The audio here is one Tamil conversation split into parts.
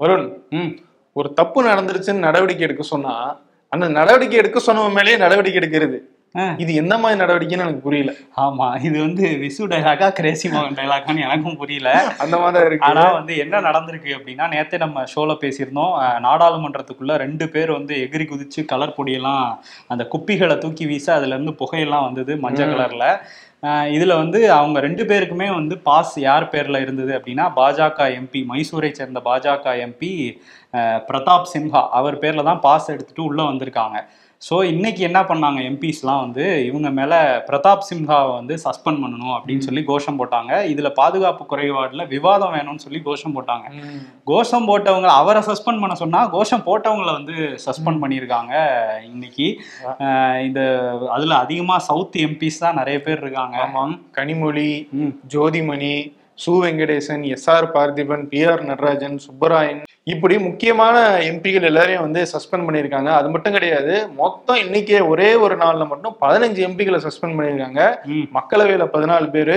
வருண் ம் ஒரு தப்பு நடந்துருச்சுன்னு நடவடிக்கை எடுக்க சொன்னா அந்த நடவடிக்கை எடுக்க சொன்னவன் மேலேயே நடவடிக்கை எடுக்கிறது. இது என்ன மாதிரி நடவடிக்கைன்னு எனக்கு புரியல. ஆமா இது வந்து விசு டைலாக்கா கிரேசி மோகன் டைலாக்கான்னு எனக்கும் புரியல. அந்த மாதிரி இருக்கு. ஆனா வந்து என்ன நடந்திருக்கு அப்படின்னா நேத்தே நம்ம ஷோல பேசியிருந்தோம். நாடாளுமன்றத்துக்குள்ள ரெண்டு பேர் வந்து எகிரி குதிச்சு கலர் பொடியெல்லாம் அந்த குப்பிகளை தூக்கி வீச அதுல இருந்து புகையெல்லாம் வந்தது மஞ்சள் கலர்ல. இதில் வந்து அவங்க ரெண்டு பேருக்குமே வந்து பாஸ் யார் பேரில் இருந்தது அப்படின்னா பாஜக எம்பி மைசூரை சேர்ந்த பாஜக எம்பி பிரதாப் சிம்ஹா அவர் பேரில் தான் பாஸ் எடுத்துகிட்டு உள்ளே வந்திருக்காங்க. ஸோ இன்னைக்கு என்ன பண்ணாங்க எம்பிஸ்லாம் வந்து இவங்க மேல பிரதாப் சின்ஹாவை வந்து சஸ்பெண்ட் பண்ணணும் அப்படின்னு சொல்லி கோஷம் போட்டாங்க. இதுல பாதுகாப்பு குறைபாடுல விவாதம் வேணும்னு சொல்லி கோஷம் போட்டாங்க. கோஷம் போட்டவங்க அவரை சஸ்பெண்ட் பண்ண சொன்னா கோஷம் போட்டவங்கள வந்து சஸ்பெண்ட் பண்ணியிருக்காங்க இன்னைக்கு. இந்த அதுல அதிகமா சவுத் எம்பிஸ் தான் நிறைய பேர் இருக்காங்க. ஆமா கனிமொழி. ஜோதிமணி சு. Venkatesan S. R. Parthiban P. R. Natarajan Subbarayan இப்படி முக்கியமான எம்பிகள் எல்லாரையும் வந்து சஸ்பெண்ட் பண்ணியிருக்காங்க. அது மட்டும் கிடையாது மொத்தம் இன்னைக்கே ஒரே ஒரு நாள்ல மட்டும் பதினஞ்சு எம்பிகளை சஸ்பெண்ட் பண்ணியிருக்காங்க. மக்களவையில பதினாலு பேரு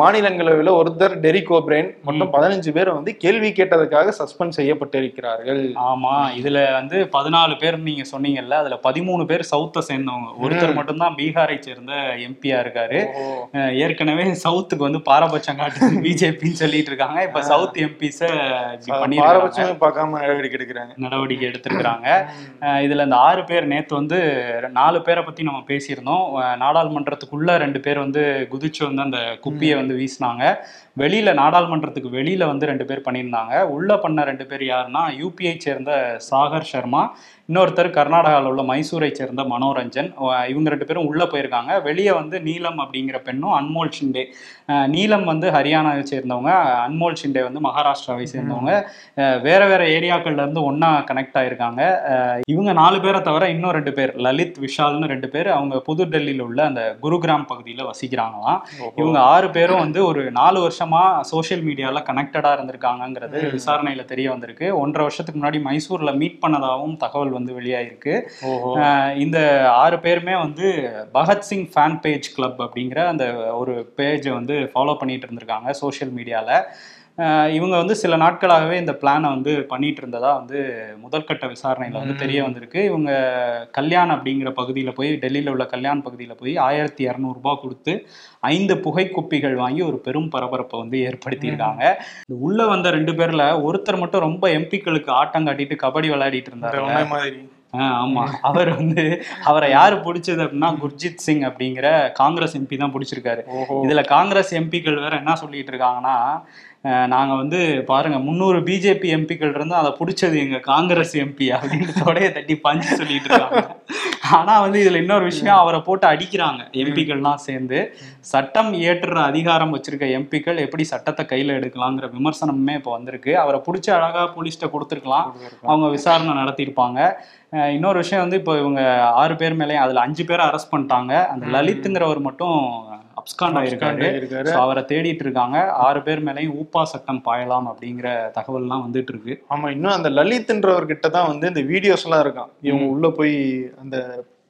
மாநிலங்களவையில ஒருத்தர் டெரிக் ஓப்ரேன் மொத்தம் பதினஞ்சு பேர் வந்து கேள்வி கேட்டதுக்காக சஸ்பெண்ட் செய்யப்பட்டிருக்கிறார்கள். ஆமா இதுல வந்து பதினாலு பேர் நீங்க சொன்னீங்கல்ல அதுல பதிமூணு பேர் சவுத்தை சேர்ந்தவங்க. ஒருத்தர் மட்டும்தான் பீகாரை சேர்ந்த எம்பியா இருக்காரு. ஏற்கனவே சவுத்துக்கு வந்து பாரபட்சம் காட்டுது பிஜேபின்னு சொல்லிட்டு இருக்காங்க. இப்ப சவுத் எம்பிஸ பாரபட்சமே பார்க்காம நடவடிக்கை எடுக்கிறாங்க. நடவடிக்கை எடுத்திருக்கிறாங்க. இதுல இந்த ஆறு பேர் நேத்து வந்து நாலு பேரை பத்தி நம்ம பேசியிருந்தோம். நாடாளுமன்றத்துக்குள்ள ரெண்டு பேர் வந்து குதிச்சு வந்து அந்த குப்பியை வந்து வீசினாங்க. வெளியில நாடாளுமன்றத்துக்கு வெளியில வந்து ரெண்டு பேர் பண்ணியிருந்தாங்க. உள்ள பண்ண ரெண்டு பேர் யாருன்னா யூபிஐ சேர்ந்த சாகர் சர்மா இன்னொருத்தர் கர்நாடகாவில் உள்ள மைசூரை சேர்ந்த மனோரஞ்சன். இவங்க ரெண்டு பேரும் உள்ள போயிருக்காங்க. வெளியே வந்து நீலம் அப்படிங்கிற பெண்ணும் அன்மோல் ஷிண்டே. நீலம் வந்து ஹரியானாவை சேர்ந்தவங்க அன்மோல் ஷிண்டே வந்து மகாராஷ்டிராவை சேர்ந்தவங்க. வேற வேற ஏரியாக்கள்ல இருந்து ஒண்ணா கனெக்ட் ஆயிருக்காங்க. இவங்க நாலு பேரை தவிர இன்னும் ரெண்டு பேர் லலித் விஷால்னு ரெண்டு பேர் அவங்க புது டெல்லியில உள்ள அந்த குருகிராம் பகுதியில வசிக்கிறாங்களாம். இவங்க ஆறு பேரும் வந்து ஒரு நாலு வருஷமா சோஷியல் மீடியால கனெக்டடா இருந்திருக்காங்கங்கிறது விசாரணையில தெரிய வந்திருக்கு. ஒன்றரை வருஷத்துக்கு முன்னாடி மைசூர்ல மீட் பண்ணதாகவும் தகவல் வந்து வெளியாயிருக்கு. இந்த ஆறு பேருமே வந்து பகத்சிங் ஃபேன் பேஜ் கிளப் அப்படிங்கிற அந்த ஒரு பேஜை வந்து ஃபாலோ பண்ணிட்டு இருந்திருக்காங்க சோஷியல் மீடியால இவங்க வந்து சில நாட்களாகவே இந்த பிளானை வந்து பண்ணிட்டு இருந்ததா வந்து முதல்கட்ட விசாரணையில வந்து தெரிய வந்திருக்கு. இவங்க கல்யாண் அப்படிங்கிற பகுதியில் போய் டெல்லியில் உள்ள கல்யாண் பகுதியில் போய் ஆயிரத்தி இரநூறுபா கொடுத்து ஐந்து புகைக்குப்பிகள் வாங்கி ஒரு பெரும் பரபரப்பை வந்து ஏற்படுத்தியிருக்காங்க. உள்ள வந்த ரெண்டு பேர்ல ஒருத்தர் மட்டும் ரொம்ப எம்பிக்களுக்கு ஆட்டம் காட்டிட்டு கபடி விளையாடிட்டு இருந்தாரு மாதிரி. ஆ, ஆமா. அவர் வந்து அவரை யாரு பிடிச்சது அப்படின்னா குர்ஜித் சிங் அப்படிங்கிற காங்கிரஸ் எம்பி தான் பிடிச்சிருக்காரு. இதுல காங்கிரஸ் எம்பிக்கள் வேற என்ன சொல்லிட்டு இருக்காங்கன்னா அஹ், நாங்க வந்து பாருங்க முந்நூறு பிஜேபி எம்பிக்கள் இருந்து அதை பிடிச்சது எங்க காங்கிரஸ் எம்பி அப்படின்னு தொடைய தட்டி பஞ்சு சொல்லிட்டு இருக்காங்க. ஆனா வந்து இதுல இன்னொரு விஷயம் அவரை போட்டு அடிக்கிறாங்க எம்பிக்கள்லாம் சேர்ந்து. சட்டம் இயற்றுற அதிகாரம் வச்சிருக்க எம்பிக்கள் எப்படி சட்டத்தை கையில எடுக்கலாங்கிற விமர்சனமுமே இப்போ வந்திருக்கு. அவரை பிடிச்ச அழகா போலீஸ்ட்ட கொடுத்துருக்கலாம். அவங்க விசாரணை நடத்தியிருப்பாங்க. இன்னொரு விஷயம் வந்து இப்போ இவங்க ஆறு பேர் மேலேயும் அதுல அஞ்சு பேரை அரெஸ்ட் பண்ணிட்டாங்க. அந்த லலித்துங்கிறவர் மட்டும் அப்ஸ்காண்ட் ஆயிருக்காரு. அவரை தேடிட்டு இருக்காங்க ஆறு பேர் மேலேயும் ஊப்பா சட்டம் பாயலாம் அப்படிங்கிற தகவல்லாம் வந்துட்டு இருக்கு ஆமா இன்னும் அந்த லலித்ன்றவர்கிட்ட தான் வந்து இந்த வீடியோஸ் எல்லாம் இருக்கான். இவங்க உள்ள போய் அந்த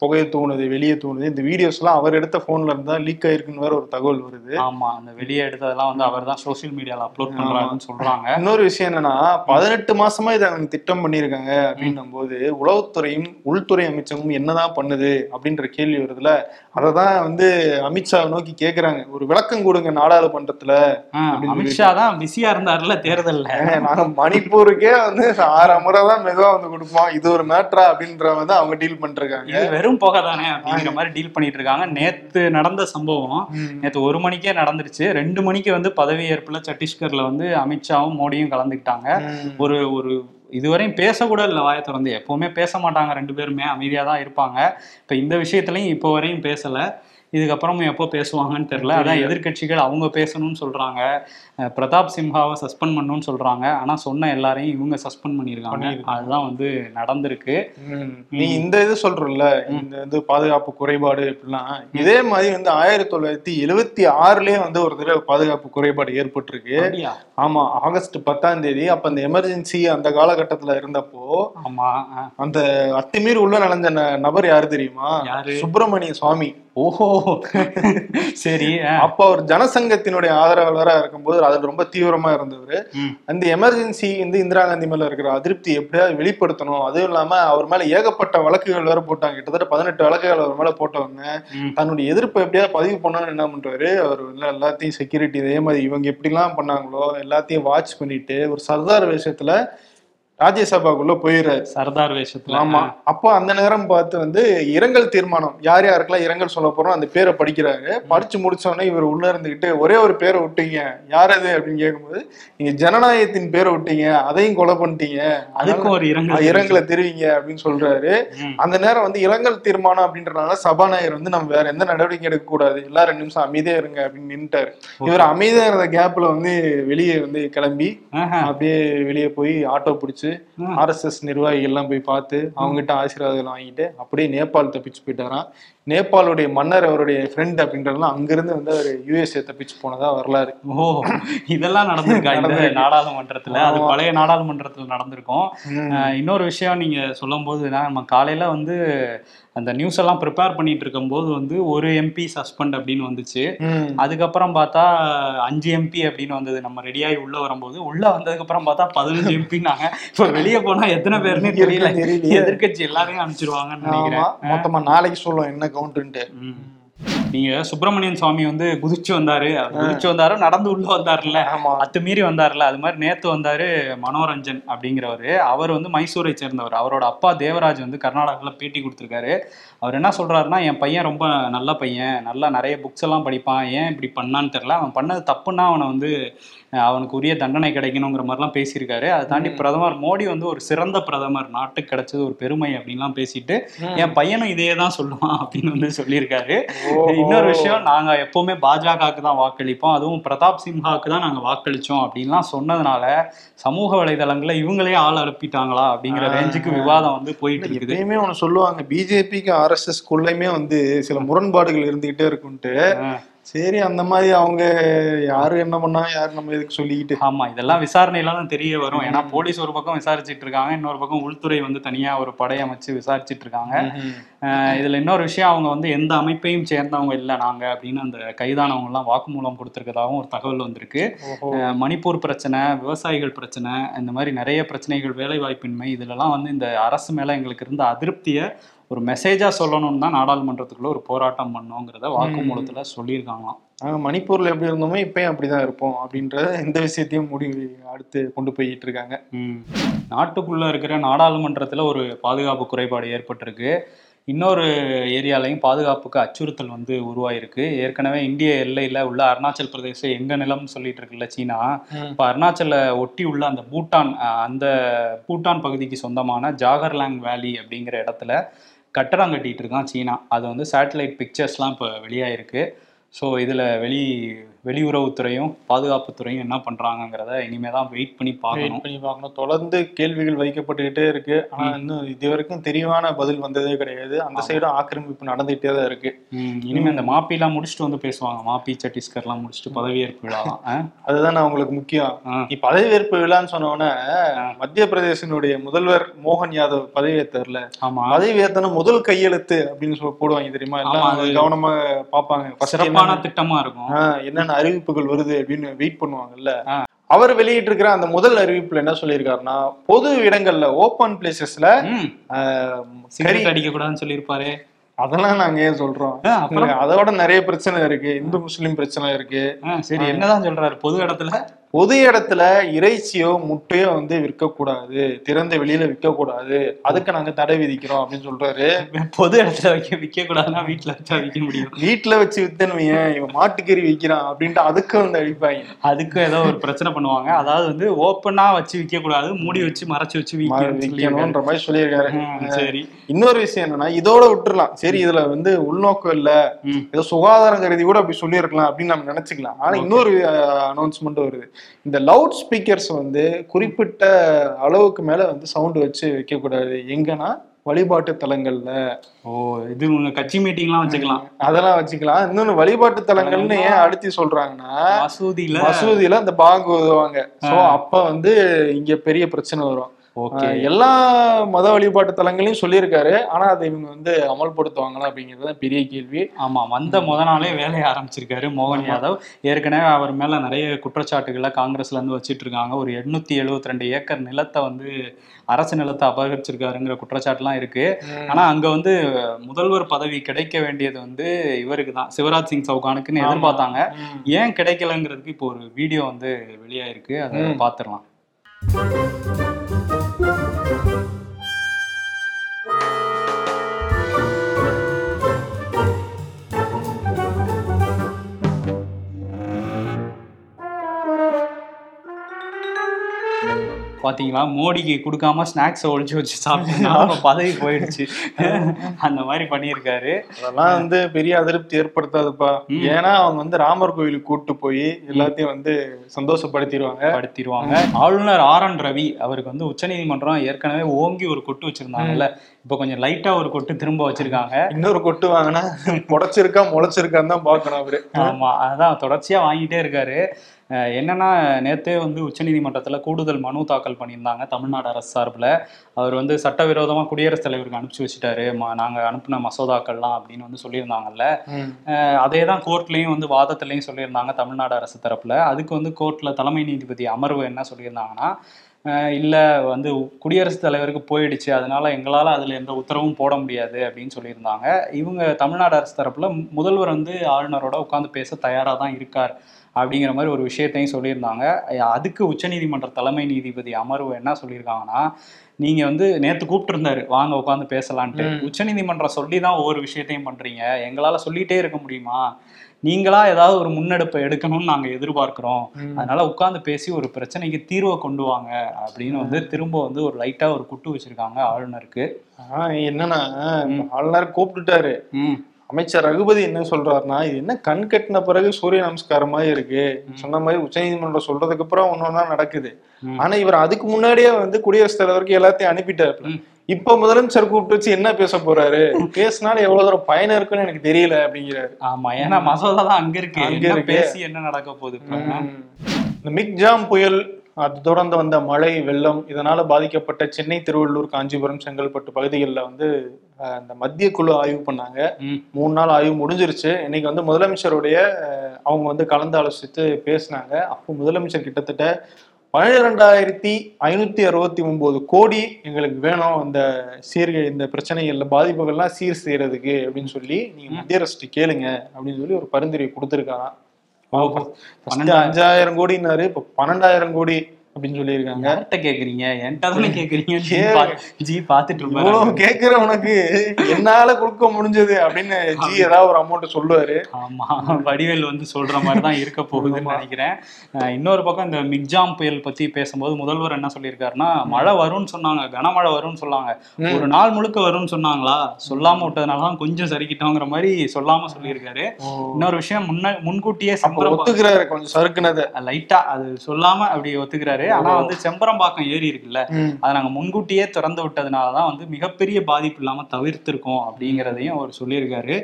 புகையை தூணுது வெளியே தூணுது. இந்த வீடியோஸ் எல்லாம் அவர் எடுத்த போன்ல இருந்தா லீக் ஆயிருக்குன்னு வேற ஒரு தகவல் வருது. ஆமா அந்த வெளியே எடுத்ததெல்லாம் வந்து அவர் தான் சோசியல் மீடியால அப்லோட் பண்றாங்கன்னு சொல்றாங்க. இன்னொரு விஷயம் என்னன்னா பதினெட்டு மாசமா இதை அவங்க திட்டம் பண்ணியிருக்காங்க அப்படின்னும் போது உளவுத்துறையும் உள்துறை அமைச்சகமும் என்னதான் பண்ணுது அப்படின்ற கேள்வி வருதுல. அததான் வந்து அமித்ஷா நோக்கி கேக்குறாங்க. ஒரு விளக்கம் கொடுங்க நாடாளுமன்றத்துல அமித்ஷா தான் பிஸியா இருந்தாருல தேர்தல்ல. நாங்க மணிப்பூருக்கே வந்து ஆறு முறை தான் மெதுவா வந்து கொடுப்போம். இது ஒரு மேட்ரா அப்படின்ற வந்து அவங்க டீல் இது வெறும் புகை தானே அப்படிங்கிற மாதிரி டீல் பண்ணிட்டு இருக்காங்க நேத்து நடந்த சம்பவம். நேத்து ஒரு மணிக்கே நடந்துருச்சு. ரெண்டு மணிக்கு வந்து பதவியேற்புல சத்தீஸ்கர்ல வந்து அமித்ஷாவும் மோடியும் கலந்துக்கிட்டாங்க. ஒரு ஒரு இதுவரையும் பேசக்கூட இல்லை வாயை திறந்து. எப்பவுமே பேச மாட்டாங்க ரெண்டு பேருமே. அமைதியா தான் இருப்பாங்க. இப்ப இந்த விஷயத்துலயும் இப்போ வரையும் பேசல. இதுக்கப்புறமும் எப்போ பேசுவாங்கன்னு தெரியல. அதான் எதிர்க்கட்சிகள் அவங்க பேசணும்னு சொல்றாங்க. அஹ் பிரதாப் சிம்ஹாவை சஸ்பெண்ட் பண்ணணும்னு சொல்றாங்க. ஆனா சொன்ன எல்லாரையும் இவங்க சஸ்பெண்ட் பண்ணியிருக்காங்க. அதுதான் வந்து நடந்திருக்கு. நீ இந்த இது சொல்றல இந்த இது பாதுகாப்பு குறைபாடு இப்படிலாம். இதே மாதிரி வந்து ஆயிரத்தி தொள்ளாயிரத்தி எழுவத்தி ஆறுலயே வந்து ஒரு தடவை பாதுகாப்பு குறைபாடு ஏற்பட்டிருக்கு. அப்படியா? ஆமா. ஆகஸ்ட் பத்தாம் தேதி அப்ப அந்த எமர்ஜென்சி அந்த காலகட்டத்துல இருந்தப்போ ஆமா. அஹ் அந்த அத்துமீறி உள்ள நுழைஞ்ச ந- நபர் யாரு தெரியுமா? சுப்பிரமணிய சுவாமி. ஓஹோ சரி. அப்போ அவர் ஜனசங்கத்தினுடைய ஆதரவாளரா இருக்கும்போது அதுல ரொம்ப தீவிரமா இருந்தவர். அந்த எமர்ஜென்சி வந்து இந்திரா காந்தி மேல இருக்கிற அதிருப்தி எப்படியாவது வெளிப்படுத்தணும் அதுவும் இல்லாம அவர் மேல ஏகப்பட்ட வழக்குகள் வேற போட்டாங்க கிட்டத்தட்ட பதினெட்டு வழக்குகள் அவர் மேல போட்டவங்க. தன்னுடைய எதிர்ப்பை எப்படியாவது பதிவு பண்ணணும்னு என்ன பண்றாரு அவர் எல்லா- எல்லாத்தையும் செக்யூரிட்டி இதே மாதிரி இவங்க எப்படிலாம் பண்ணாங்களோ எல்லாத்தையும் வாட்ச் பண்ணிட்டு ஒரு சர்தார் வேஷத்துல ராஜ்யசபாக்குள்ள போயிடுறாரு. சர்தார் வேஷத்துல. ஆமா. அப்போ அந்த நேரம் பார்த்து வந்து இரங்கல் தீர்மானம் யார் யாருக்கெல்லாம் இரங்கல் சொல்ல போறோம் அந்த பேரை படிக்கிறாரு. படிச்சு முடிச்ச உடனே இவர் உள்ள இருந்துகிட்டு ஒரே ஒரு பேரை விட்டீங்க. யார் அது? அப்படின்னு கேட்கும்போது நீங்க ஜனநாயகத்தின் பேரை விட்டீங்க. அதையும் கொலை பண்ணிட்டீங்க. அதுக்கும் ஒரு இரங்கல் இரங்கலை தெரிவிங்க. அப்படின்னு சொல்றாரு. அந்த நேரம் வந்து இரங்கல் தீர்மானம் அப்படின்றனால சபாநாயகர் வந்து நம்ம வேற எந்த நடவடிக்கை எடுக்க கூடாது எல்லா ரெண்டு நிமிஷம் அமைதியா இருங்க அப்படின்னு நின்னுட்டாரு. இவர் அமைதியா இருந்த கேப்ல வந்து வெளியே வந்து கிளம்பி. அப்படியே வெளியே போய் ஆட்டோ பிடிச்சு ம். ஆர்எஸ்எஸ் நிர்வாகிகள் எல்லாம் போய் பார்த்து அவங்ககிட்ட ஆசீர்வாதம் வாங்கிட்டு அப்படியே நேபாள் தப்பிச்சு போயிட்டாராம் நேபாளுடைய மன்னர் அவருடைய ஃப்ரெண்ட் அப்படின்றதுலாம் அங்கிருந்து வந்து அவர் யூஎஸ்ஏ தப்பிச்சு போனதா வரலாறு ஓ இதெல்லாம் நடந்திருக்கா இந்த. நாடாளுமன்றத்துல அது. பழைய நாடாளுமன்றத்துல நடந்திருக்கும் இன்னொரு விஷயம் நீங்க சொல்லும்போது நான் நம்ம காலையில வந்து அந்த நியூஸ் எல்லாம் ப்ரிப்பேர் பண்ணிட்டு இருக்கும்போது வந்து ஒரு எம்பி சஸ்பெண்ட் அப்படின்னு வந்துச்சு. அதுக்கப்புறம் பார்த்தா அஞ்சு எம்பி அப்படின்னு வந்தது நம்ம ரெடியாகி உள்ள வரும்போது உள்ள வந்ததுக்கு அப்புறம் பார்த்தா பதினஞ்சு எம்பினாங்க இப்ப வெளியே போனா எத்தனை பேருன்னு தெரியல. தெரியலையே. எதிர்க்கட்சி எல்லாரையும் அனுப்பிச்சிருவாங்கன்னு நினைக்கிறேன். மொத்தமா நாளைக்கு சொல்லுவோம் என்ன கவுண்ட்டுன்ட்டு. நீங்க சுப்பிரமணியன் சுவாமி வந்து குதிச்சு வந்தாரு. குதிச்சு வந்தாரு நடந்து உள்ள வந்தாருல்ல. அத்துமீறி வந்தார்ல அது மாதிரி நேத்து வந்தாரு மனோரஞ்சன் அப்படிங்கிறவரு. அவர் வந்து மைசூரை சேர்ந்தவர். அவரோட அப்பா தேவராஜ் வந்து கர்நாடகாவில் பேட்டி கொடுத்துருக்காரு. அவர் என்ன சொல்றாருன்னா என் பையன் ரொம்ப நல்ல பையன். நல்லா நிறைய புக்ஸ் எல்லாம் படிப்பான். ஏன் இப்படி பண்ணான்னு தெரியல. அவன் பண்ணது தப்புன்னா அவனை வந்து அவனுக்கு உரிய தண்டனை கிடைக்கணுங்கிற மாதிரிலாம் பேசியிருக்காரு அதை தாண்டி பிரதமர் மோடி வந்து ஒரு சிறந்த பிரதமர் நாட்டுக்கு கிடைச்சது ஒரு பெருமை அப்படின்லாம் பேசிட்டு என் பையனும் இதே தான் சொல்லுவான் அப்படின்னு வந்து சொல்லியிருக்காரு. இன்னொரு விஷயம் நாங்க எப்பவுமே பாஜகவுக்கு தான் வாக்களிப்போம் அதுவும் பிரதாப் சிம்ஹாவுக்கு தான் நாங்க வாக்களிச்சோம் அப்படின்லாம் சொன்னதுனால சமூக வலைதளங்கள்ல இவங்களே ஆள் அனுப்பிட்டாங்களா அப்படிங்கிற. ரேஞ்சுக்கு விவாதம் வந்து போயிட்டு இருக்குது எப்பயுமே ஒண்ணு சொல்லுவாங்க பிஜேபிக்கு ஆர்எஸ்எஸ் குள்ளயுமே வந்து சில முரண்பாடுகள் இருந்துகிட்டே இருக்குன்ட்டு. சரி அந்த மாதிரி அவங்க யாரு என்ன பண்ணா யாரு நம்ம எதுக்கு சொல்லிக்கிட்டு? ஆமா இதெல்லாம் விசாரணையில தான் தெரிய வரும். ஏன்னா போலீஸ் ஒரு பக்கம் விசாரிச்சிட்டு இருக்காங்க இன்னொரு பக்கம் உள்துறை வந்து தனியா ஒரு படை அமைச்சு விசாரிச்சிட்டு இருக்காங்க. இதுல இன்னொரு விஷயம் அவங்க வந்து எந்த அமைப்பையும் சேர்ந்தவங்க இல்லை நாங்க அப்படின்னு அந்த கைதானவங்க எல்லாம் வாக்குமூலம் கொடுத்திருக்கதாகவும் ஒரு தகவல் வந்திருக்கு. மணிப்பூர் பிரச்சனை விவசாயிகள் பிரச்சனை இந்த மாதிரி நிறைய பிரச்சனைகள் வேலை வாய்ப்பின்மை இதுலலாம் வந்து இந்த அரசு மேல எங்களுக்கு இருந்த அதிருப்தியை ஒரு மெசேஜா சொல்லணும்னு தான் நாடாளுமன்றத்துக்குள்ள ஒரு போராட்டம் பண்ணோங்கிறத வாக்குமூலத்துல சொல்லியிருக்காங்களாம். நாங்க மணிப்பூர்ல எப்படி இருந்தோமோ இப்பயும் அப்படிதான் இருப்போம் அப்படின்ற இந்த விஷயத்தையும் முடிவு அடுத்து கொண்டு போயிட்டு இருக்காங்க. நாட்டுக்குள்ள இருக்கிற நாடாளுமன்றத்துல ஒரு பாதுகாப்பு குறைபாடு ஏற்பட்டிருக்கு. இன்னொரு ஏரியாலையும் பாதுகாப்புக்கு அச்சுறுத்தல் வந்து உருவாயிருக்கு. ஏற்கனவே இந்திய எல்லையில உள்ள அருணாச்சல் பிரதேசம் எங்க நிலம்னு சொல்லிட்டு இருக்குல்ல சீனா. இப்போ அருணாச்சலை ஒட்டி உள்ள அந்த பூட்டான் அந்த பூட்டான் பகுதிக்கு சொந்தமான ஜாகர்லாங் வேலி அப்படிங்கிற இடத்துல கட்டடம் கட்டிகிட்டு இருக்கான் சீனா. அது வந்து சேட்டலைட் பிக்சர்ஸ்லாம் இப்போ வெளியாயிருக்கு. ஸோ இதில் வெளி வெளியுறவுத்துறையும் பாதுகாப்புத்துறையும் என்ன பண்ணுறாங்கங்கிறத இனிமே தான் வெயிட் பண்ணி பார்க்கணும். பண்ணி பார்க்கணும். தொடர்ந்து கேள்விகள் வைக்கப்பட்டுக்கிட்டே இருக்கு. ஆனா இன்னும் இது வரைக்கும் தெளிவான பதில் வந்ததே கிடையாது. அந்த சைடும் ஆக்கிரமிப்பு நடந்துகிட்டே தான் இருக்கு. இனிமே இந்த மாப்பிலாம் முடிச்சுட்டு வந்து பேசுவாங்க. மாப்பி சத்தீஸ்கர்லாம் முடிச்சுட்டு பதவியேற்பு விழாலாம்? அதுதான் அவங்களுக்கு முக்கியம். நீ பதவியேற்பு விழான்னு சொன்னோன்னே மத்திய பிரதேசனுடைய முதல்வர் மோகன் யாதவ் பதவியேற்றார்ல ஆமா. பதவியேத்தன முதல் கையெழுத்து அப்படின்னு சொல்லி போடுவாங்க தெரியுமா? எல்லாம் கவனமா பார்ப்பாங்க. சிறப்பான திட்டமா இருக்கும். ஆ, என்னென்ன அறிவிப்புகள் வருது அப்படின்னு வெயிட் பண்ணுவாங்கல்ல. அவர் வெளியிட்டு இருக்கிற அந்த முதல் அறிவிப்புல என்ன சொல்லியிருக்காருன்னா பொது இடங்கள்ல ஓப்பன் பிளேசஸ்ல சிகரெட் அடிக்க கூடாதுன்னு சொல்லியிருப்பாரு. அதெல்லாம் நாங்க ஏன் சொல்றோம்? அதோட நிறைய பிரச்சனை இருக்கு. இந்து முஸ்லிம் பிரச்சனை இருக்கு. சரி என்னதான் சொல்றாரு பொது இடத்துல? பொது இடத்துல இறைச்சியோ முட்டையோ வந்து விற்கக்கூடாது. திறந்த வெளியில விற்கக்கூடாது. அதுக்கு நாங்க தடை விதிக்கிறோம் அப்படின்னு சொல்றாரு. பொது இடத்துல வைக்க விற்க கூடாதுன்னா வீட்டுல வச்சா விற்க முடியும். வீட்டுல வச்சு வித்தன்னு வையேன், இவன் மாட்டுக்கறி விற்கிறான் அப்படின்ட்டு அதுக்கு வந்து அடிப்பாங்க. அதுக்கும் ஏதோ ஒரு பிரச்சனை பண்ணுவாங்க. அதாவது வந்து ஓப்பனா வச்சு விற்க கூடாது மூடி வச்சு மறைச்சு வச்சு. விற்கணும்ன்ற மாதிரி சொல்லியிருக்காரு. சரி. இன்னொரு விஷயம் என்னன்னா இதோட விட்டுறலாம். சரி இதுல வந்து உள்நோக்கம் இல்ல. ஏதோ சுகாதாரம் கருதி கூட அப்படி சொல்லியிருக்கலாம் அப்படின்னு நம்ம நினைச்சுக்கலாம். ஆனா இன்னொரு அனௌன்ஸ்மெண்ட் வருது. இந்த லவுட் ஸ்பீக்கர்ஸ் வந்து குறிப்பிட்ட அளவுக்கு மேல வந்து சவுண்ட் வச்சு வைக்க கூடாது எங்கன்னா வழிபாட்டு தலங்கள்ல. ஓ இது உங்க கட்சி மீட்டிங்லாம் வச்சுக்கலாம். அதெல்லாம் வச்சுக்கலாம். இன்னொன்னு வழிபாட்டு தலங்கள்னு ஏன் அழுத்தி சொல்றாங்கன்னா மசூதியில. மசூதியில அந்த பாங்கு உதவுவாங்க. சோ அப்ப வந்து இங்க பெரிய பிரச்சனை வரும். ஓகே. எல்லா மத வழிபாட்டு தலங்களையும் சொல்லியிருக்காரு. ஆனா அதை இவங்க வந்து அமல்படுத்துவாங்களா அப்படிங்கிறது தான் பெரிய கேள்வி. ஆமா வந்த முத நாளே வேலையை ஆரம்பிச்சிருக்காரு மோகன் யாதவ். ஏற்கனவே அவர் மேல நிறைய குற்றச்சாட்டுகளை காங்கிரஸ்ல இருந்து வச்சிட்டு இருக்காங்க. ஒரு எண்ணூத்தி எழுபத்தி ரெண்டு ஏக்கர் நிலத்தை வந்து அரசு நிலத்தை அபகரிச்சிருக்காருங்கிற குற்றச்சாட்டுலாம் இருக்கு. ஆனா அங்க வந்து முதல்வர் பதவி கிடைக்க வேண்டியது வந்து இவருக்கு தான். சிவராஜ் சிங் சவுகானுக்குன்னு ஆமா. எதிர்பார்த்தாங்க. ஏன் கிடைக்கலங்கிறதுக்கு இப்போ ஒரு வீடியோ வந்து வெளியாயிருக்கு. அதை ம். பாத்துரலாம் பாத்தீங்களா? மோடிக்கு கொடுக்காம ஸ்நாக்ஸ் ஒழிச்சு வச்சு சாப்பிட்டா பதவி போயிடுச்சு. அந்த மாதிரி பண்ணியிருக்காரு. அதெல்லாம் வந்து பெரிய அதிருப்தி ஏற்படுத்தாதுப்பா. ஏன்னா அவங்க வந்து ராமர் கோயிலுக்கு கூட்டு போய் எல்லாத்தையும் வந்து சந்தோஷப்படுத்திடுவாங்க. படுத்திடுவாங்க. ஆளுநர் ஆர் என் ரவி அவருக்கு வந்து உச்சநீதிமன்றம் ஏற்கனவே ஓங்கி ஒரு கொட்டு வச்சிருந்தாங்கல்ல. இப்போ கொஞ்சம் லைட்டா ஒரு கொட்டு திரும்ப வச்சிருக்காங்க. இன்னொரு கொட்டு வாங்கினா முளைச்சிருக்கா முளைச்சிருக்கான்னு தான் பார்க்கணும் அவரு. ஆமா அதான் தொடர்ச்சியா வாங்கிட்டே இருக்காரு. என்னன்னா நேத்தே வந்து உச்சநீதிமன்றத்துல கூடுதல் மனு தாக்கல் பண்ணியிருந்தாங்க தமிழ்நாடு அரசு சார்பில். அவர் வந்து சட்டவிரோதமா குடியரசுத் தலைவருக்கு அனுப்பிச்சு வச்சுட்டாரு. ம- நாங்க அனுப்பின மசோதாக்கள்லாம் அப்படின்னு வந்து சொல்லியிருந்தாங்கல்ல. அதே தான் கோர்ட்லயும் வந்து வாதத்துலயும் சொல்லியிருந்தாங்க தமிழ்நாடு அரசு தரப்புல. அதுக்கு வந்து கோர்ட்ல தலைமை நீதிபதி அமர்வு என்ன சொல்லியிருந்தாங்கன்னா இல்ல வந்து குடியரசுத் தலைவருக்கு போயிடுச்சு. அதனால எங்களால அதுல எந்த உத்தரவும் போட முடியாது அப்படின்னு சொல்லியிருந்தாங்க. இவங்க தமிழ்நாடு அரசு தரப்புல முதல்வர் வந்து ஆளுநரோட உட்காந்து பேச தயாரா தான் இருக்கார் அப்படிங்கிற மாதிரி ஒரு விஷயத்தையும் சொல்லியிருந்தாங்க. அதுக்கு உச்சநீதிமன்ற தலைமை நீதிபதி அமர்வு என்ன சொல்லியிருக்காங்கன்னா நீங்க வந்து நேத்து கூப்பிட்டுருந்தாரு. வாங்க உட்காந்து பேசலான்ட்டு. உச்சநீதிமன்றம் சொல்லி தான் ஒவ்வொரு விஷயத்தையும் பண்றீங்க. எங்களால சொல்லிட்டே இருக்க முடியுமா? நீங்களா ஏதாவது ஒரு முன்னெடுப்பை எடுக்கணும்னு நாங்க எதிர்பார்க்கிறோம். அதனால உட்கார்ந்து பேசி ஒரு பிரச்சனைக்கு தீர்வை கொண்டு வாங்க அப்படின்னு வந்து திரும்ப வந்து ஒரு லைட்டா ஒரு குட்டு வச்சிருக்காங்க ஆளுநருக்கு. ஆஹ் என்னன்னா ஆளுநர் கூப்பிட்டுட்டாரு. அமைச்சர் ரகுபதி என்ன சொல்றாருன்னா இது என்ன கண் கட்டின பிறகு சூரிய நமஸ்காரம் மாதிரி இருக்கு சொன்ன மாதிரி உச்சநீதிமன்றம் சொல்றதுக்கு அப்புறம் ஒன்னொன்னா நடக்குது. ஆனா இவர் அதுக்கு முன்னாடியே வந்து குடியரசுத் தலைவருக்கு எல்லாத்தையும் அனுப்பிட்டாரு. இப்ப முதலமைச்சர் கூப்பிட்டு வச்சு என்ன பேச போறாரு? பேசினாலும் எவ்வளவு தூரம் பயன் இருக்குன்னு எனக்கு தெரியல அப்படிங்கிறாரு. ஆமா ஏன்னா மசோதா தான் அங்க இருக்கு. அங்க. பேசி என்ன நடக்க போகுது? இந்த மிக்ஜாம் புயல் அது தொடர்ந்து வந்த மழை வெள்ளம் இதனால பாதிக்கப்பட்ட சென்னை திருவள்ளூர் காஞ்சிபுரம் செங்கல்பட்டு பகுதிகளில் வந்து அஹ், இந்த மத்திய குழு ஆய்வு பண்ணாங்க. மூணு நாள் ஆய்வு முடிஞ்சிருச்சு. இன்னைக்கு வந்து முதலமைச்சருடைய அவங்க வந்து கலந்து ஆலோசித்து பேசினாங்க. அப்போ முதலமைச்சர் கிட்டத்தட்ட பன்னிரெண்டாயிரத்தி ஐநூத்தி அறுபத்தி ஒன்பது கோடி எங்களுக்கு வேணும். இந்த சீர்கே இந்த பிரச்சனைகள்ல பாதிப்புகள்லாம் சீர் செய்யறதுக்கு அப்படின்னு சொல்லி நீங்க மத்திய அரசு கேளுங்க அப்படின்னு சொல்லி ஒரு பரிந்துரை கொடுத்துருக்காராம். First அஞ்சாயிரம் கோடினாரு இப்ப பன்னெண்டாயிரம் கோடி அப்படின்னு சொல்லியிருக்காங்க. யார்கிட்ட கேக்குறீங்க? என்கிட்ட தானே கேக்குறீங்க? ஜி பாத்துட்டு இருப்பாரு. கேக்குற உனக்கு. என்னால கொடுக்க முடிஞ்சது அப்படின்னு ஜி ஏதாவது ஒரு அமௌண்ட் சொல்லுவாரு. ஆமா. வடிவேல் வந்து சொல்ற மாதிரி தான் இருக்க போகுதுன்னு நினைக்கிறேன். இன்னொரு பக்கம் இந்த மிக்ஜாம் புயல் பத்தி பேசும்போது முதல்வர் என்ன சொல்லியிருக்காருன்னா மழை வரும்னு சொன்னாங்க கனமழை வரும்னு சொன்னாங்க. ஒரு நாள் முழுக்க வரும்னு சொன்னாங்களா? சொல்லாம விட்டதுனால தான் கொஞ்சம் சரிக்கிட்டோங்கிற மாதிரி சொல்லாம சொல்லியிருக்காரு. இன்னொரு விஷயம் முன்ன முன்கூட்டியே அப்ப செம்பரம் ஒத்துக்கிறாரு கொஞ்சம் சறுக்குனத. லைட்டா அது சொல்லாம அப்படி ஒத்துக்கிறாரு. ஆனா வந்து செம்பரம்பாக்கம் ஏரி இருக்குல்ல. அதை நாங்க முன்கூட்டியே திறந்து விட்டதுனால தான் வந்து மிகப்பெரிய பாதிப்பு இல்லாம தவிர்த்திருக்கோம் அப்படிங்கிறதையும் அவர் சொல்லியிருக்காரு.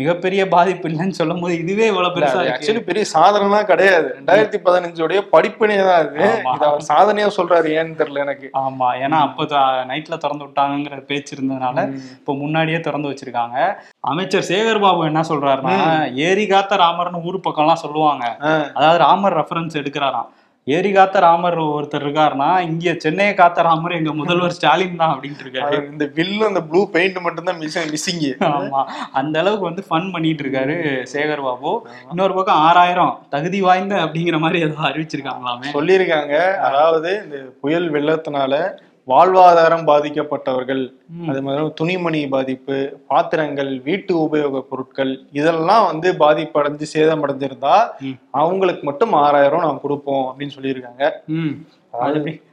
மிகப்பெரிய பாதிப்பு இல்லைன்னு சொல்லும் போது இதுவே இவ்வளவு பெருசா இருக்கு. ஆக்சுவலி பெரிய சாதனைலாம் கிடையாது. ரெண்டாயிரத்தி பதினஞ்சோடைய படிப்பினே தான். இத அவர் சாதனையா சொல்றாரு ஏன்னு தெரியல எனக்கு. ஆமா ஏன்னா அப்போ நைட்ல திறந்து விட்டாங்கங்கிற பேச்சு இருந்ததுனால இப்போ முன்னாடியே திறந்து வச்சிருக்காங்க. அமைச்சர் சேகர் பாபு என்ன சொல்றாருன்னா ஏரி காத்த ராமர்னு ஊர் பக்கம்லாம் சொல்லுவாங்க. அதாவது ராமர் ரெஃபரன்ஸ் எடுக்கிறாராம். ஏரி காத்த ராமர் ஒருத்தர் இருக்காருன்னா இங்க சென்னையை காத்த ராமர் எங்க முதல்வர் ஸ்டாலின் தான் அப்படின்ட்டு இருக்காரு. இந்த வில்லு அந்த ப்ளூ பெயிண்ட் மட்டும் தான் மிஸ் மிஸ்ஸிங் ஆமா. அந்த அளவுக்கு வந்து ஃபன் பண்ணிட்டு இருக்காரு சேகர் பாபு. இன்னொரு பக்கம் ஆறாயிரம் தகுதி வாய்ந்த அப்படிங்கிற மாதிரி ஏதோ அறிவிச்சிருக்காங்களாமே. சொல்லியிருக்காங்க. அதாவது இந்த புயல் வெள்ளத்தினால வாழ்வாதாரம் பாதிக்கப்பட்டவர்கள். அது மாதிரி துணிமணி பாதிப்பு பாத்திரங்கள் வீட்டு உபயோக பொருட்கள் இதெல்லாம் வந்து பாதிப்படைஞ்சு சேதமடைஞ்சிருந்தா. அவங்களுக்கு மட்டும் ஆறாயிரம் நாம் கொடுப்போம் அப்படின்னு சொல்லியிருக்காங்க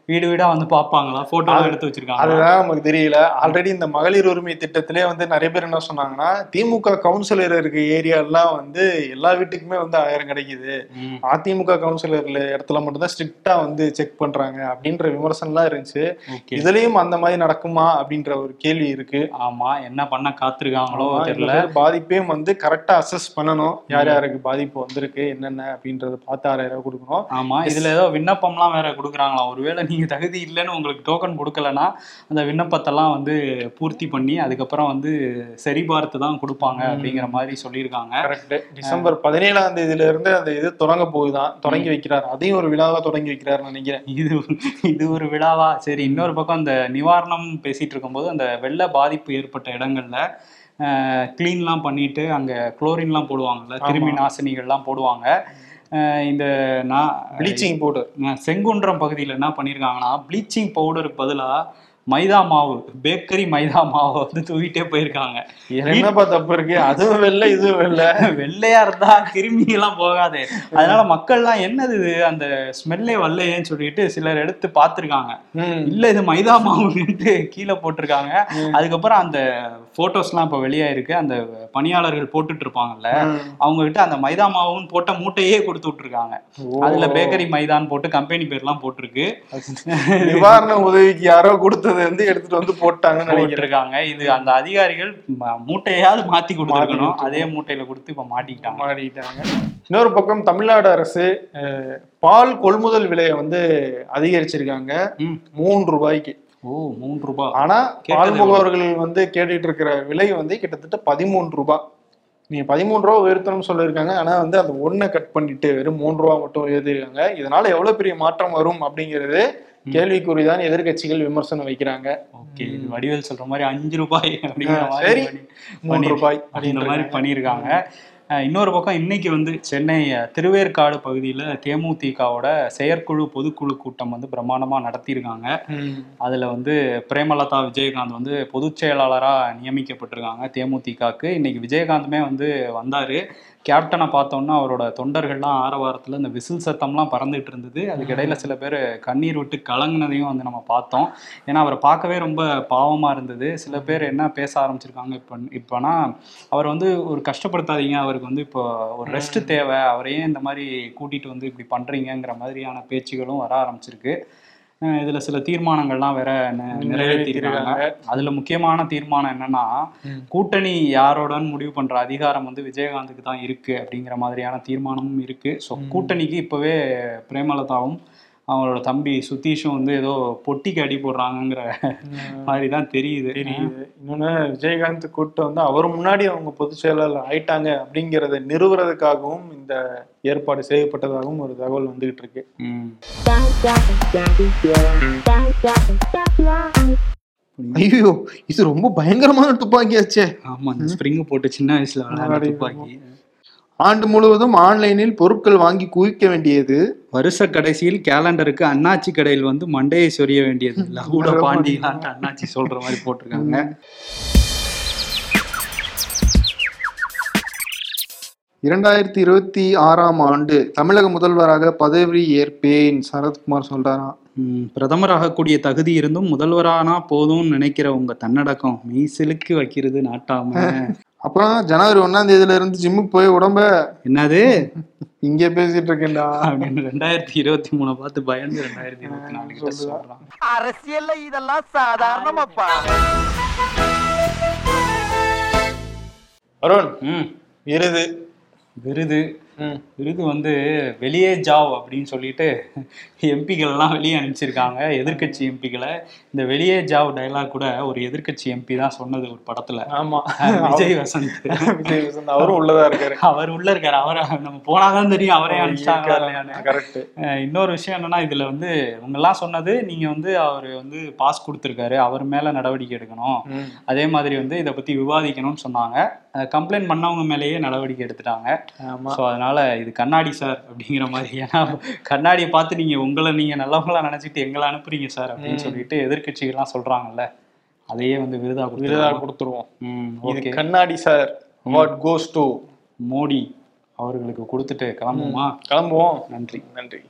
வீடு வீடா வந்து பாப்பாங்களா போட்டோ எடுத்து வச்சிருக்காங்க அதுதான் நமக்கு தெரியல. ஆல்ரெடி இந்த மகளிர் உரிமை திட்டத்திலே வந்து நிறைய பேர் என்ன சொன்னாங்கன்னா திமுக கவுன்சிலர் இருக்க ஏரியா எல்லாம் வந்து எல்லா வீட்டுக்குமே வந்து ஆயிரம் கிடைக்குது. அதிமுக கவுன்சிலர்ல இடத்துல மட்டும்தான் ஸ்ட்ரிக்டா வந்து செக் பண்றாங்க அப்படின்ற விமர்சனம்லாம் இருந்துச்சு. ஓகே இதுலயும் அந்த மாதிரி நடக்குமா அப்படின்ற ஒரு கேள்வி இருக்கு. ஆமா என்ன பண்ண காத்திருக்காங்களோ தெரியல. பாதிப்பையும் வந்து கரெக்டா அசஸ் பண்ணணும். யார் யாருக்கு பாதிப்பு வந்திருக்கு என்னென்ன அப்படின்றத பார்த்து ஆறாயிரம் ரூபாய் கொடுக்கணும். ஆமா இதுல ஏதோ விண்ணப்பம்லாம் வேற கொடுக்குறாங்களாம் ஒருவேளை நீ நீங்க தகுதி இல்லைன்னு உங்களுக்கு டோக்கன் கொடுக்கலன்னா அந்த விண்ணப்பத்தெல்லாம் வந்து பூர்த்தி பண்ணி அதுக்கப்புறம் வந்து சரி பார்த்து தான் கொடுப்பாங்க அப்படிங்கிற மாதிரி சொல்லியிருக்காங்க. கரெக்ட் டிசம்பர் பதினேழாம் தேதியில இருந்து அந்த இது தொடங்க போகுதான் தொடங்கி வைக்கிறார். அதையும் ஒரு விழாவா தொடங்கி வைக்கிறாருன்னு நினைக்கிறேன். இது இது ஒரு விழாவா? சரி இன்னொரு பக்கம் அந்த நிவாரணம் பேசிட்டு இருக்கும்போது அந்த வெள்ள பாதிப்பு ஏற்பட்ட இடங்கள்ல க்ளீன்லாம் பண்ணிட்டு அங்க குளோரின்லாம் போடுவாங்கல்ல கிருமி நாசினிகள்லாம் போடுவாங்க. இந்த நான் ப்ளீச்சிங் பவுடர் செங்குன்றம் பகுதியில் என்ன பண்ணியிருக்காங்கன்னா ப்ளீச்சிங் பவுடருக்கு பதிலாக மைதா மாவு பேக்கரி மைதா மாவை வந்து தூக்கிட்டே போயிருக்காங்க. என்னப்பா தப்பு இருக்கு? அதுவும் வெள்ளை இதுவும் வெள்ளை. வெள்ளையா இருந்தா கிருமி எல்லாம் போகாது. அதனால மக்கள்லாம் என்னது இது? அந்த ஸ்மெல்லே வரலையேன்னு சொல்லிட்டு சிலர் எடுத்து பார்த்துருக்காங்க. ம். இல்ல இது மைதா மாவுன்ட்டு கீழே போட்டிருக்காங்க. அதுக்கப்புறம் அந்த போட்டோஸ்லாம் இப்போ வெளியாயிருக்கு அந்த பணியாளர்கள் போட்டுட்டு இருப்பாங்கல்ல. அவங்க கிட்ட அந்த மைதா மாவுன்னு போட்ட மூட்டையே கொடுத்து விட்டுருக்காங்க. அதுல பேக்கரி மைதான் போட்டு கம்பெனி பேர்லாம் போட்டிருக்கு. நிவாரண உதவிக்கு யாரோ கொடுத்தது. வந்து எடுத்துட்டு வந்து போட்டாங்கன்னு போட்டிருக்காங்க. இது அந்த அதிகாரிகள் மூட்டையாவது மாத்தி கொடுத்துருக்கணும். அதே மூட்டையில கொடுத்து இப்ப மாட்டிக்கிட்டாங்க. மாறிட்டாங்க இன்னொரு பக்கம் தமிழ்நாடு அரசு பால் கொள்முதல் விலையை வந்து அதிகரிச்சிருக்காங்க. மூன்று ரூபாய்க்கு. ஓ மூன்று ரூபாய் ஆனா பால் முகவர்கள் வந்து கேட்டுட்டு இருக்கிற விலை வந்து கிட்டத்தட்ட பதிமூன்று ரூபாய் நீங்க பதிமூணு ரூபா உயர்த்தணும்னு சொல்லியிருக்காங்க. ஆனா வந்து அந்த ஒன்றை கட் பண்ணிட்டு வெறும் மூன்று ரூபா மட்டும் உயர்த்திருக்காங்க. இதனால எவ்வளவு பெரிய மாற்றம் வரும் அப்படிங்கிறது கேள்விக்குறிதான் எதிர்க்கட்சிகள் விமர்சனம் வைக்கிறாங்க. ஓகே இது வடிவேல் சொல்ற மாதிரி அஞ்சு ரூபாய் அப்படிங்கிற மாதிரி பண்ணி- ரூபாய். இந்த மாதிரி பண்ணியிருக்காங்க இன்னொரு பக்கம் இன்னைக்கு வந்து சென்னை திருவேற்காடு பகுதியில் தேமுதிகவோட செயற்குழு பொதுக்குழு கூட்டம் வந்து பிரம்மாண்டமா நடத்தியிருக்காங்க. அதுல வந்து பிரேமலதா விஜயகாந்த் வந்து பொதுச் செயலாளரா நியமிக்கப்பட்டிருக்காங்க தேமுதிகக்கு இன்னைக்கு விஜயகாந்துமே வந்து வந்தாரு. கேப்டனை பார்த்தோன்னா அவரோட தொண்டர்கள்லாம் ஆரவாரத்துல இந்த விசில் சத்தம்லாம் பறந்துட்டு இருந்தது. அதுக்கு இடையில சில பேர் கண்ணீர் விட்டு கலங்குனதையும் வந்து நம்ம பார்த்தோம். ஏன்னா அவரை பார்க்கவே ரொம்ப பாவமா இருந்தது. சில பேர் என்ன பேச ஆரம்பிச்சிருக்காங்க இப்போ இப்போனா அவர் வந்து ஒரு கஷ்டப்படுத்தாதீங்க. அவருக்கு வந்து இப்போ ஒரு ரெஸ்ட் தேவை. அவரையே இந்த மாதிரி கூட்டிட்டு வந்து இப்படி பண்றீங்கங்கிற மாதிரியான பேச்சுகளும் வர ஆரம்பிச்சிருக்கு. இதுல சில தீர்மானங்கள்லாம் வேற நிறைவேற்றிருக்காங்க. அதுல முக்கியமான தீர்மானம் என்னன்னா. கூட்டணி யாரோடன்னு முடிவு பண்ற அதிகாரம் வந்து விஜயகாந்துக்கு தான் இருக்கு அப்படிங்கிற மாதிரியான தீர்மானமும் இருக்கு. ஸோ கூட்டணிக்கு இப்பவே பிரேமலதாவும் அவங்களோட தம்பி சுதீஷும் வந்து ஏதோ பொட்டிக்கு அடி போடுறாங்கங்கிற மாதிரி தான் தெரியுது. தெரியுது. இன்னொன்னு விஜயகாந்த் கூட்டம் வந்து அவர் முன்னாடி அவங்க பொதுச் செயலாளர் ஆயிட்டாங்க அப்படிங்கறத நிறுவுறதுக்காகவும் இந்த ஏற்பாடு செய்யப்பட்டதாகவும் ஒரு தகவல் வந்துகிட்டு இருக்கு. ஐயோ இது ரொம்ப பயங்கரமான துப்பாக்கியாச்சே. ஆமா இந்த ஸ்ப்ரிங் போட்டு சின்ன வயசுல துப்பாக்கி. ஆண்டு முழுவதும் ஆன்லைனில் பொருட்கள் வாங்கி குவிக்க வேண்டியது. வருஷ கடைசியில் கேலண்டருக்கு அண்ணாச்சி கடையில் வந்து மண்டையை சொரிய வேண்டியது. லகுட பாண்டியலான்ட்டு அண்ணாச்சி சொல்ற மாதிரி போட்டிருக்காங்க. இரண்டாயிரத்தி இருபத்தி ஆறாம் ஆண்டு தமிழக முதல்வராக பதவி ஏற்பேன் சரத்குமார் சொல்றாராம் ம், பிரதமராகக்கூடிய தகுதி இருந்தும் முதல்வரானா போதும்னு நினைக்கிற உங்க தன்னடக்கம் மெய்சிலுக்கு வைக்கிறது நாட்டாம. அப்புறம் ஜனவரி ஒண்ணாம் தேதியில இருந்து ஜிம்முக்கு போய் உடம்ப என்னது? இங்கே பேசிட்டு இருக்கேன்டா. அப்படின்னு ரெண்டாயிரத்தி இருபத்தி மூணு பார்த்து பயந்து ரெண்டாயிரத்தி இருபத்தி நாலு கிட்ட சொல்றான். அரசியல்ல இதெல்லாம் சாதாரணமாப்பா. அருண் விருது. விருது. விருது வந்து வெளியே ஜாவ் அப்படின்னு சொல்லிட்டு எம்பிகள் எல்லாம் வெளியே அனுப்பிச்சிருக்காங்க எதிர்க்கட்சி எம்பிகளை. இந்த வெளியே ஜாவ் டைலாக் கூட ஒரு எதிர்க்கட்சி எம்பி தான் சொன்னது ஒரு படத்துல. ஆமா. விஜய் வசந்த். விஜய் வசந்த். அவரும் உள்ளதா இருக்காரு. அவர் உள்ள இருக்காரு. அவரை நம்ம போனாதான் தெரியும் அவரே அனுப்பிச்சாங்களா இல்லையான்னு. கரெக்ட் இன்னொரு விஷயம் என்னன்னா இதுல வந்து இவங்கெல்லாம் சொன்னது நீங்க வந்து அவர் வந்து பாஸ் கொடுத்துருக்காரு. அவர் மேல நடவடிக்கை எடுக்கணும். அதே மாதிரி வந்து இதை பத்தி விவாதிக்கணும்னு சொன்னாங்க. கம்ப்ளைண்ட் பண்ணவங்க மேலேயே நடவடிக்கை எடுத்துட்டாங்க. ஸோ அதனால இது கண்ணாடி சார் அப்படிங்கிற மாதிரி. ஏன்னா கண்ணாடியை பார்த்து நீங்க உங்களை நீங்க நல்லவங்களா நினைச்சிட்டு எங்களை அனுப்புறீங்க சார் அப்படின்னு சொல்லிட்டு எதிர்க்கட்சிகள்லாம் சொல்றாங்கல்ல. அதையே வந்து விருதா விருதா கொடுத்துருவோம். கண்ணாடி sir. Award goes to Modi அவர்களுக்கு கொடுத்துட்டு கிளம்புமா? கிளம்புவோம். நன்றி. நன்றி.